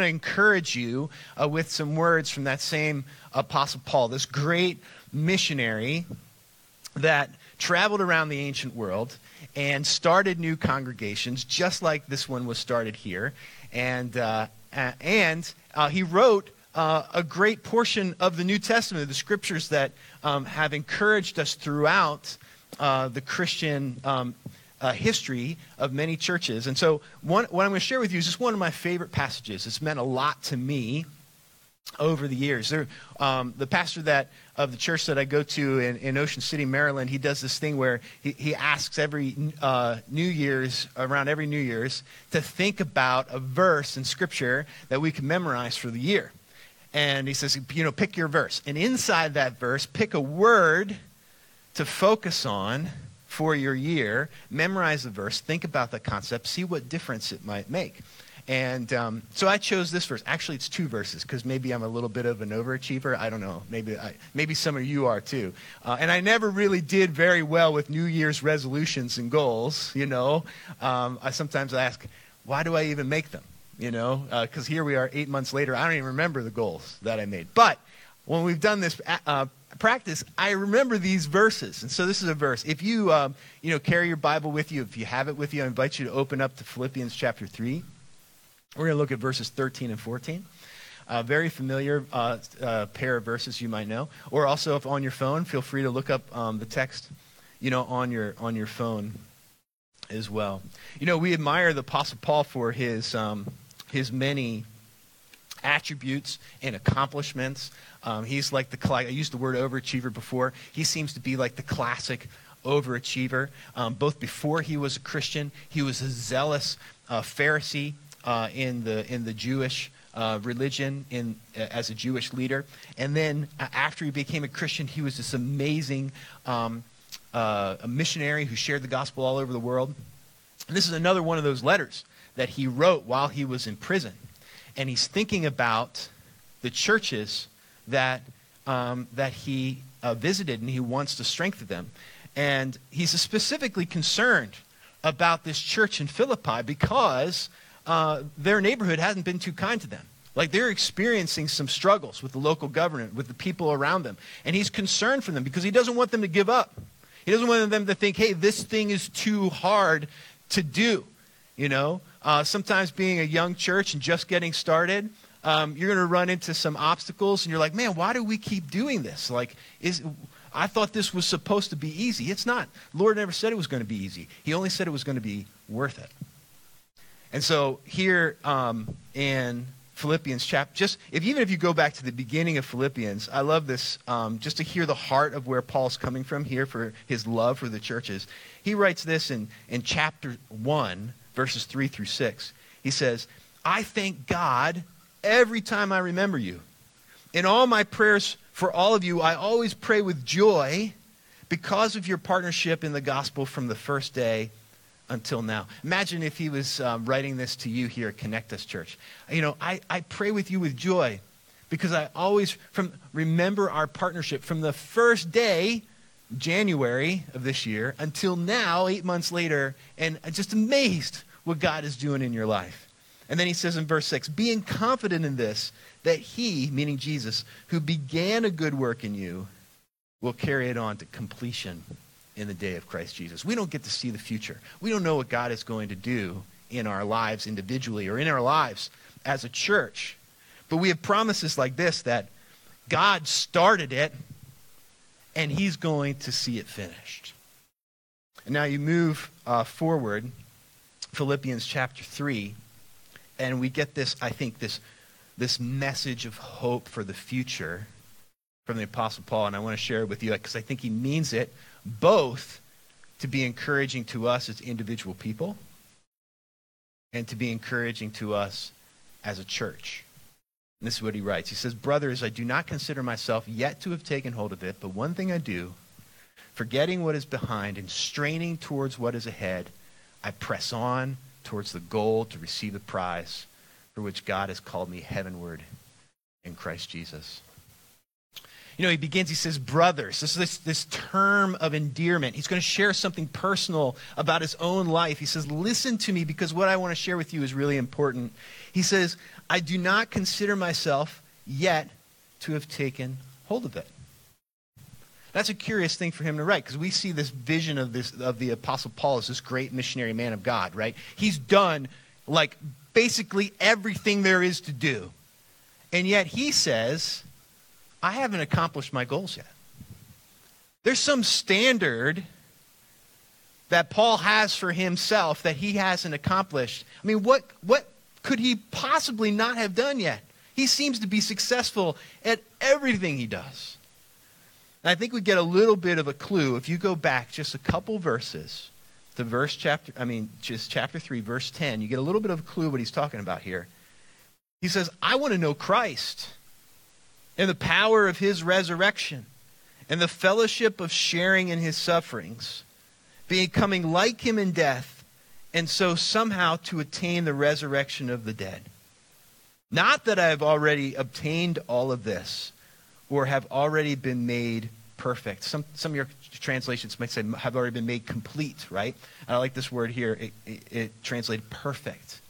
want to encourage you uh, with some words from that same Apostle Paul, this great missionary that traveled around the ancient world and started new congregations, just like this one was started here. And, uh, and uh, he wrote uh, a great portion of the New Testament, the scriptures that um, have encouraged us throughout uh, the Christian um, uh, history of many churches. And so, one, what I'm going to share with you is just one of my favorite passages. It's meant a lot to me over the years. There, um, the pastor that of the church that I go to in, in Ocean City, Maryland, he does this thing where he, he asks every uh, New Year's, around every New Year's, to think about a verse in Scripture that we can memorize for the year. And he says, you know, pick your verse. And inside that verse, pick a word to focus on for your year, memorize the verse, think about the concept, see what difference it might make. And um, so I chose this verse. Actually, it's two verses because maybe I'm a little bit of an overachiever. I don't know. Maybe, I, maybe some of you are too. Uh, and I never really did very well with New Year's resolutions and goals. You know, um, I sometimes ask, why do I even make them? You know, because uh, here we are eight months later. I don't even remember the goals that I made. But when we've done this uh, practice, I remember these verses. And so this is a verse. If you, um, you know, carry your Bible with you, if you have it with you, I invite you to open up to Philippians chapter 3. We're going to look at verses 13 and 14. A very familiar uh, uh, pair of verses you might know. Or also, if on your phone, feel free to look up um, the text, you know, on your, on your phone as well. You know, we admire the Apostle Paul for his, um, his many attributes and accomplishments. Um, he's like the, I used the word overachiever before. He seems to be like the classic overachiever. Um, both before he was a Christian, he was a zealous uh, Pharisee uh, in, the, in the Jewish uh, religion in, uh, as a Jewish leader. And then uh, after he became a Christian, he was this amazing um, uh, a missionary who shared the gospel all over the world. And this is another one of those letters that he wrote while he was in prison. And he's thinking about the churches that, um, that he uh, visited and he wants to strengthen them. And he's specifically concerned about this church in Philippi because uh, their neighborhood hasn't been too kind to them. Like they're experiencing some struggles with the local government, with the people around them. And he's concerned for them because he doesn't want them to give up. He doesn't want them to think, hey, this thing is too hard to do. You know, uh, sometimes being a young church and just getting started, um, you're going to run into some obstacles and you're like, man, why do we keep doing this? Like, is, I thought this was supposed to be easy. It's not. Lord never said it was going to be easy. He only said it was going to be worth it. And so here um, in Philippians chapter, just if even if you go back to the beginning of Philippians, I love this um, just to hear the heart of where Paul's coming from here for his love for the churches. He writes this in, in chapter 1, verses 3 through 6. He says, I thank God every time I remember you. In all my prayers for all of you, I always pray with joy because of your partnership in the gospel from the first day until now. Imagine if he was um, writing this to you here at Connect Us Church. You know, I, I pray with you with joy because I always from remember our partnership from the first day, January of this year, until now, eight months later, and I'm just amazed what God is doing in your life. And then he says in verse 6 being confident in this, that he, meaning Jesus, who began a good work in you, will carry it on to completion in the day of Christ Jesus. We don't get to see the future. We don't know what God is going to do in our lives individually or in our lives as a church. But we have promises like this that God started it and he's going to see it finished. And now you move uh, forward, Philippians chapter 3, and we get this, I think, this, this message of hope for the future from the Apostle Paul. And I want to share it with you because I think he means it both to be encouraging to us as individual people and to be encouraging to us as a church. And this is what he writes. He says, Brothers, I do not consider myself yet to have taken hold of it, but one thing I do, forgetting what is behind and straining towards what is ahead, I press on towards the goal to receive the prize for which God has called me heavenward in Christ Jesus. You know, he begins, he says, brothers. This is this, this term of endearment. He's going to share something personal about his own life. He says, listen to me because what I want to share with you is really important. He says, I do not consider myself yet to have taken hold of it. That's a curious thing for him to write because we see this vision of this of the apostle Paul as this great missionary man of God, right? He's done like basically everything there is to do. And yet he says, I haven't accomplished my goals yet. There's some standard that Paul has for himself that he hasn't accomplished. I mean, what what could he possibly not have done yet? He seems to be successful at everything he does. And I think we get a little bit of a clue if you go back just a couple verses to verse chapter, I mean, just chapter 3, verse 10. You get a little bit of a clue what he's talking about here. He says, I want to know Christ and the power of his resurrection and the fellowship of sharing in his sufferings, becoming like him in death, and so somehow to attain the resurrection of the dead. Not that I have already obtained all of this or have already been made perfect. Some, some of your translations might say have already been made complete, right? I like this word here. It, it, it translated perfect.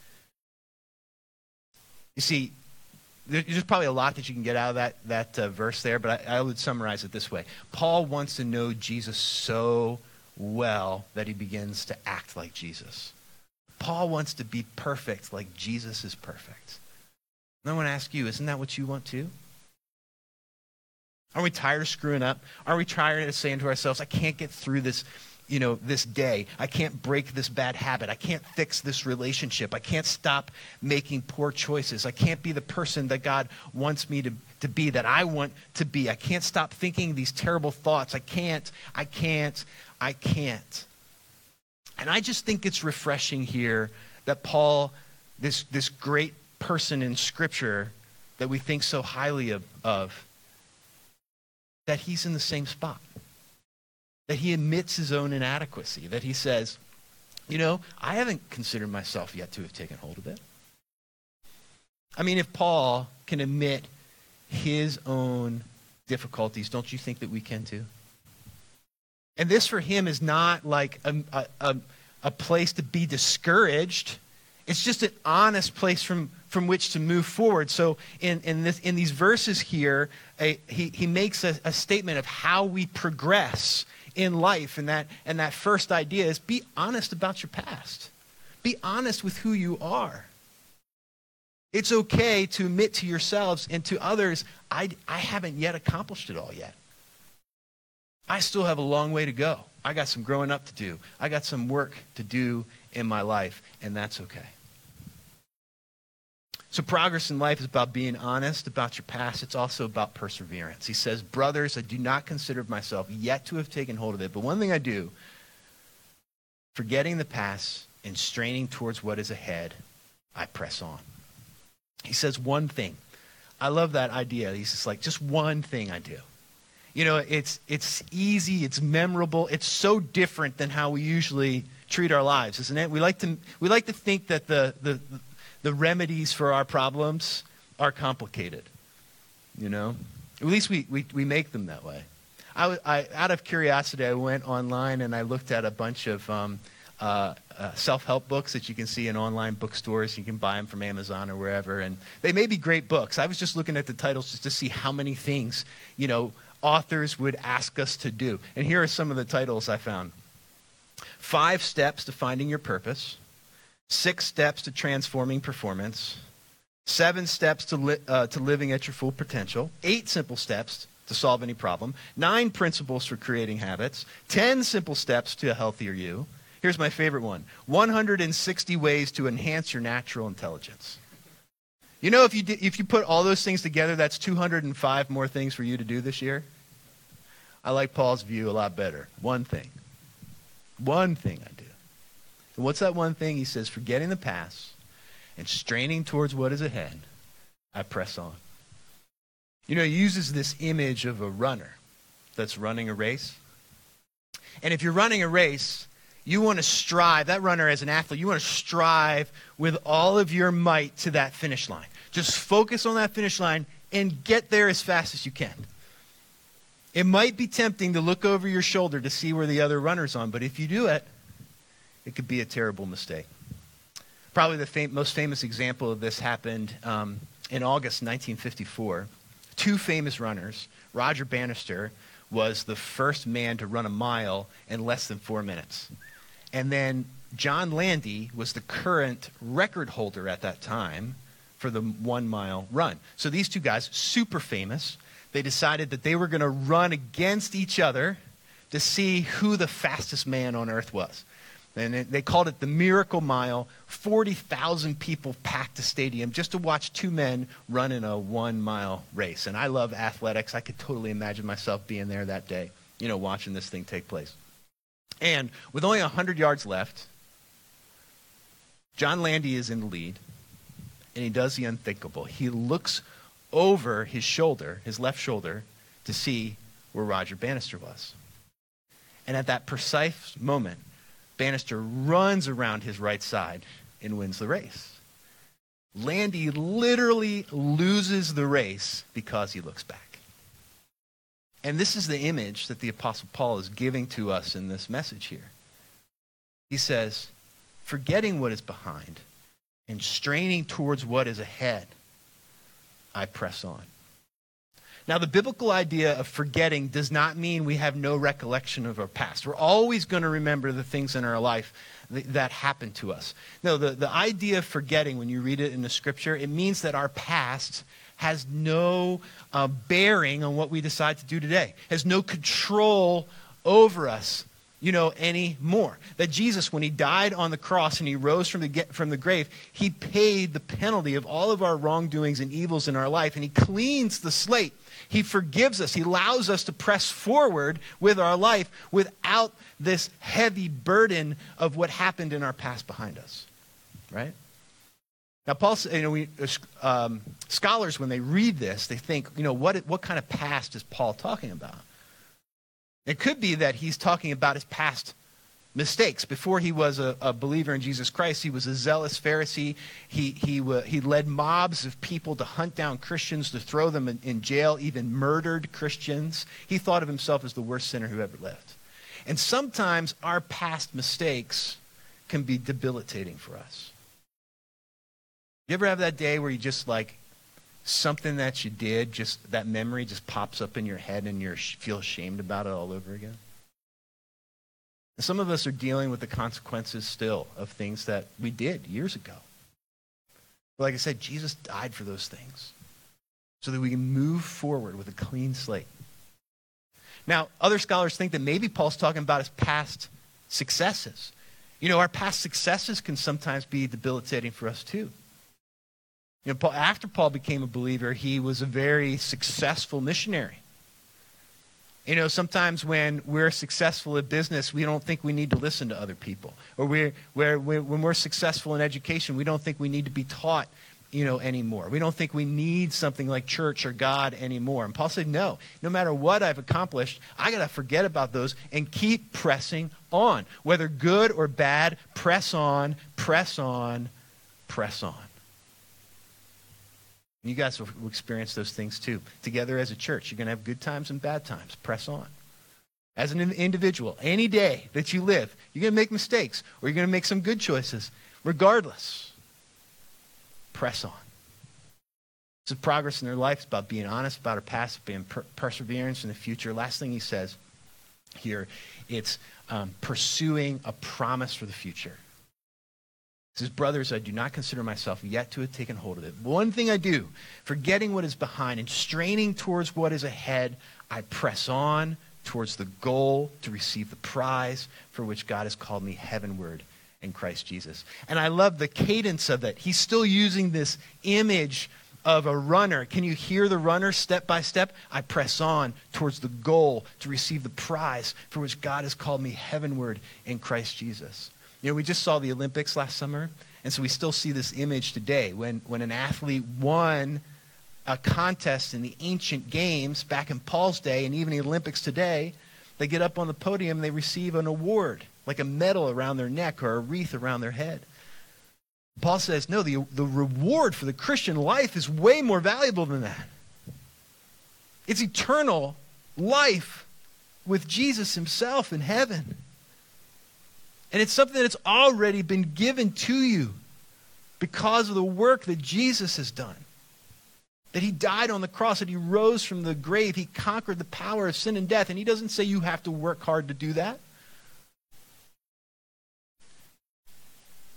You see, there's probably a lot that you can get out of that, that uh, verse there, but I, I would summarize it this way. Paul wants to know Jesus so well that he begins to act like Jesus. Paul wants to be perfect like Jesus is perfect. And I want to ask you, isn't that what you want too? Are we tired of screwing up? Are we tired of saying to ourselves, I can't get through this, you know, this day. I can't break this bad habit. I can't fix this relationship. I can't stop making poor choices. I can't be the person that God wants me to, to be, that I want to be. I can't stop thinking these terrible thoughts. I can't, I can't, I can't. And I just think it's refreshing here that Paul, this, this great person in Scripture that we think so highly of, of that he's in the same spot. That he admits his own inadequacy, that he says, you know, I haven't considered myself yet to have taken hold of it. I mean, if Paul can admit his own difficulties, don't you think that we can too? And this for him is not like a, a, a, place to be discouraged. It's just an honest place from, from which to move forward. So in, in, this, in these verses here, a, he, he makes a, a statement of how we progress in life. And that, and that first idea is be honest about your past. Be honest with who you are. It's okay to admit to yourselves and to others, I, I haven't yet accomplished it all yet. I still have a long way to go. I got some growing up to do. I got some work to do in my life, and that's okay. So, progress in life is about being honest about your past. It's also about perseverance. He says, Brothers, I do not consider myself yet to have taken hold of it, but one thing I do, forgetting the past and straining towards what is ahead, I press on. He says, One thing. I love that idea. He's just like, just one thing I do. You know, it's, it's easy, it's memorable, it's so different than how we usually treat our lives, isn't it? We like to, we like to think that the, the, the remedies for our problems are complicated. You know? At least we, we, we make them that way. I, I, out of curiosity, I went online and I looked at a bunch of um, uh, uh, self-help books that you can see in online bookstores. You can buy them from Amazon or wherever, and they may be great books. I was just looking at the titles just to see how many things, you know, authors would ask us to do. And here are some of the titles I found. Five Steps to Finding Your Purpose six steps to transforming performance, seven steps to, li- uh, to living at your full potential, eight simple steps to solve any problem, nine principles for creating habits, 10 simple steps to a healthier you. Here's my favorite one 160 ways to enhance your natural intelligence. You know, if you, if you put all those things together, that's 205 more things for you to do this year. I like Paul's view a lot better. One thing. One thing I do. And what's that one thing? He says, forgetting the past and straining towards what is ahead, I press on. You know, he uses this image of a runner that's running a race. And if you're running a race, you want to strive, that runner as an athlete, you want to strive with all of your might to that finish line. Just focus on that finish line and get there as fast as you can. It might be tempting to look over your shoulder to see where the other runner's on, but if you do it, it could be a terrible mistake. Probably the fam- most famous example of this happened um, in August 1954. Two famous runners, Roger Bannister was the first man to run a mile in less than four minutes. And then John Landy was the current record holder at that time for the one mile run. So these two guys, super famous, they decided that they were going to run against each other to see who the fastest man on earth was. And they called it the Miracle Mile. 40,000 people packed the stadium just to watch two men run in a one mile race. And I love athletics. I could totally imagine myself being there that day, you know, watching this thing take place. And with only 100 yards left, John Landy is in the lead, and he does the unthinkable. He looks over his shoulder, his left shoulder, to see where Roger Bannister was. And at that precise moment, Bannister runs around his right side and wins the race. Landy literally loses the race because he looks back. And this is the image that the Apostle Paul is giving to us in this message here. He says, forgetting what is behind and straining towards what is ahead, I press on. Now, the biblical idea of forgetting does not mean we have no recollection of our past. We're always going to remember the things in our life that, happened to us. No, the, the idea of forgetting, when you read it in the scripture, it means that our past has no uh, bearing on what we decide to do today, has no control over us you know, anymore. That Jesus, when he died on the cross and he rose from the, from the grave, he paid the penalty of all of our wrongdoings and evils in our life, and he cleans the slate. He forgives us. He allows us to press forward with our life without this heavy burden of what happened in our past behind us. Right? Now, Paul, you know, we, um, scholars, when they read this, they think, you know, what, what kind of past is Paul talking about? It could be that he's talking about his past mistakes. Before he was a, a, believer in Jesus Christ, he was a zealous Pharisee. He, he, he led mobs of people to hunt down Christians, to throw them in, in jail, even murdered Christians. He thought of himself as the worst sinner who ever lived. And sometimes our past mistakes can be debilitating for us. You ever have that day where you just like something that you did, just that memory just pops up in your head and you feel ashamed about it all over again? And some of us are dealing with the consequences still of things that we did years ago. But like I said, Jesus died for those things so that we can move forward with a clean slate. Now, other scholars think that maybe Paul's talking about his past successes. You know, our past successes can sometimes be debilitating for us too. You know, Paul, after Paul became a believer, he was a very successful missionary. You know, sometimes when we're successful at business, we don't think we need to listen to other people. Or we're, we're, we're, when we're successful in education, we don't think we need to be taught, you know, anymore. We don't think we need something like church or God anymore. And Paul said, no, no matter what I've accomplished, I got to forget about those and keep pressing on. Whether good or bad, press on, press on, press on. You guys will experience those things too. Together as a church, you're going to have good times and bad times. Press on. As an individual, any day that you live, you're going to make mistakes or you're going to make some good choices. Regardless, press on. It's a progress in their life. It's about being honest about our past, being per- perseverance in the future. Last thing he says here, it's um, pursuing a promise for the future. Says, Brothers, I do not consider myself yet to have taken hold of it. One thing I do, forgetting what is behind and straining towards what is ahead, I press on towards the goal to receive the prize for which God has called me heavenward in Christ Jesus. And I love the cadence of it. He's still using this image of a runner. Can you hear the runner step by step? I press on towards the goal to receive the prize for which God has called me heavenward in Christ Jesus. You know, we just saw the Olympics last summer, and so we still see this image today when, when an athlete won a contest in the ancient games back in Paul's day and even the Olympics today, they get up on the podium and they receive an award, like a medal around their neck or a wreath around their head. Paul says, no, the, the reward for the Christian life is way more valuable than that. It's eternal life with Jesus himself in heaven. And it's something that's already been given to you because of the work that Jesus has done. That he died on the cross, that he rose from the grave, he conquered the power of sin and death. And he doesn't say you have to work hard to do that.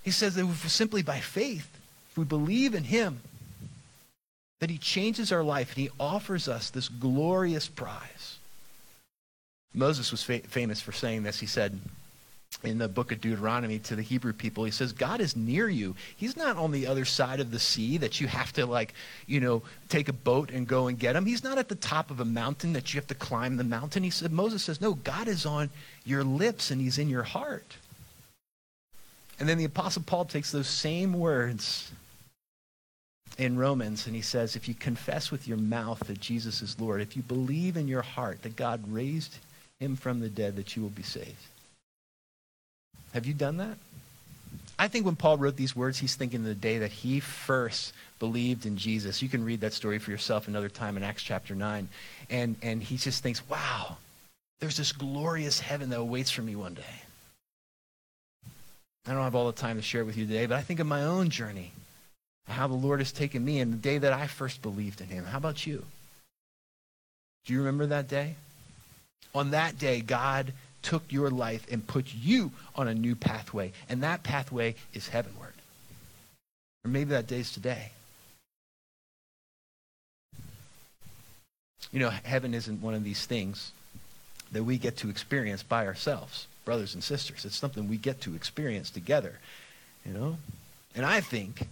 He says that simply by faith, if we believe in him, that he changes our life and he offers us this glorious prize. Moses was fa- famous for saying this. He said, in the book of Deuteronomy to the Hebrew people. He says, God is near you. He's not on the other side of the sea that you have to, like, you know, take a boat and go and get him. He's not at the top of a mountain that you have to climb the mountain. He said, Moses says, No, God is on your lips and he's in your heart. And then the Apostle Paul takes those same words in Romans and he says, If you confess with your mouth that Jesus is Lord, if you believe in your heart that God raised him from the dead, that you will be saved. Have you done that? I think when Paul wrote these words, he's thinking of the day that he first believed in Jesus. You can read that story for yourself another time in Acts chapter 9. And, and he just thinks, wow, there's this glorious heaven that awaits for me one day. I don't have all the time to share it with you today, but I think of my own journey, how the Lord has taken me and the day that I first believed in him. How about you? Do you remember that day? On that day, God took your life and put you on a new pathway. And that pathway is heavenward. Or maybe that day's today. You know, heaven isn't one of these things that we get to experience by ourselves, brothers and sisters. It's something we get to experience together, you know? And I think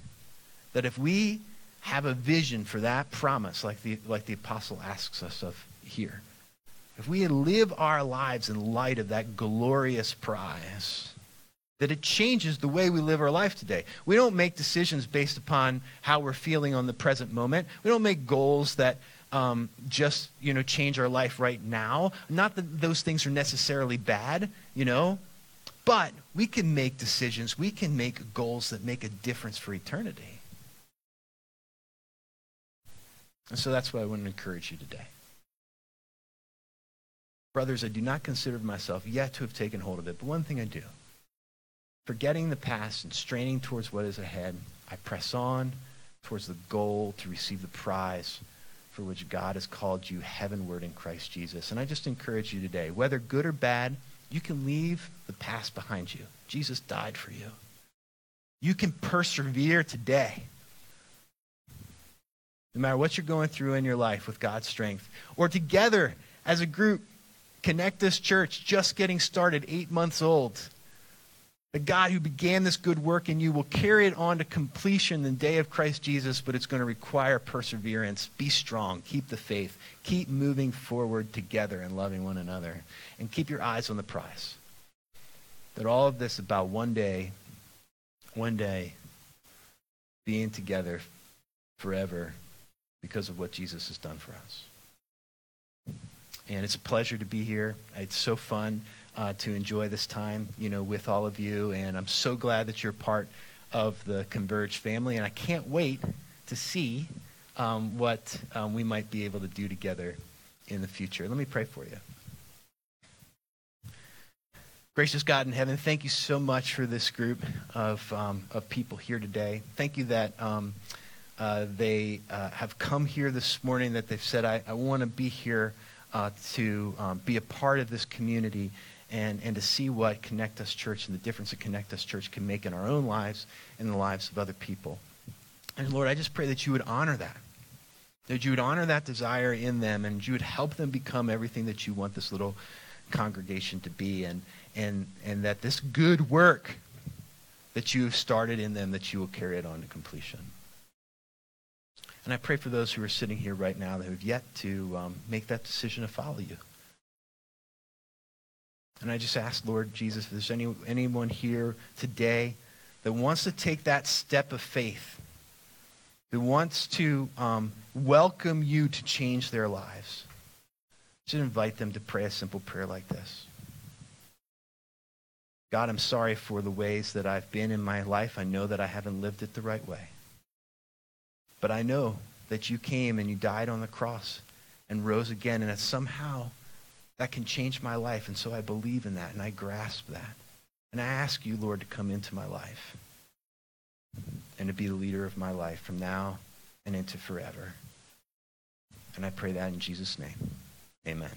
that if we have a vision for that promise, like the, like the apostle asks us of here, if we live our lives in light of that glorious prize, that it changes the way we live our life today. We don't make decisions based upon how we're feeling on the present moment. We don't make goals that um, just you know change our life right now. Not that those things are necessarily bad, you know, but we can make decisions. We can make goals that make a difference for eternity. And so that's what I want to encourage you today. Brothers, I do not consider myself yet to have taken hold of it, but one thing I do. Forgetting the past and straining towards what is ahead, I press on towards the goal to receive the prize for which God has called you heavenward in Christ Jesus. And I just encourage you today, whether good or bad, you can leave the past behind you. Jesus died for you. You can persevere today. No matter what you're going through in your life with God's strength, or together as a group, Connect this church, just getting started, eight months old. The God who began this good work in you will carry it on to completion the day of Christ Jesus, but it's going to require perseverance. Be strong. Keep the faith. Keep moving forward together and loving one another. And keep your eyes on the prize. That all of this about one day, one day, being together forever because of what Jesus has done for us and it's a pleasure to be here. It's so fun uh, to enjoy this time, you know, with all of you, and I'm so glad that you're part of the Converge family, and I can't wait to see um, what um, we might be able to do together in the future. Let me pray for you. Gracious God in heaven, thank you so much for this group of, um, of people here today. Thank you that um, uh, they uh, have come here this morning, that they've said, I, I want to be here uh, to um, be a part of this community and, and to see what Connect Us Church and the difference that Connect Us Church can make in our own lives and the lives of other people. And Lord, I just pray that you would honor that. That you would honor that desire in them and you would help them become everything that you want this little congregation to be and, and, and that this good work that you have started in them, that you will carry it on to completion. And I pray for those who are sitting here right now that have yet to um, make that decision to follow you. And I just ask, Lord Jesus, if there's any, anyone here today that wants to take that step of faith, that wants to um, welcome you to change their lives, just invite them to pray a simple prayer like this. God, I'm sorry for the ways that I've been in my life. I know that I haven't lived it the right way. But I know that you came and you died on the cross and rose again, and that somehow that can change my life. And so I believe in that and I grasp that. And I ask you, Lord, to come into my life and to be the leader of my life from now and into forever. And I pray that in Jesus' name. Amen.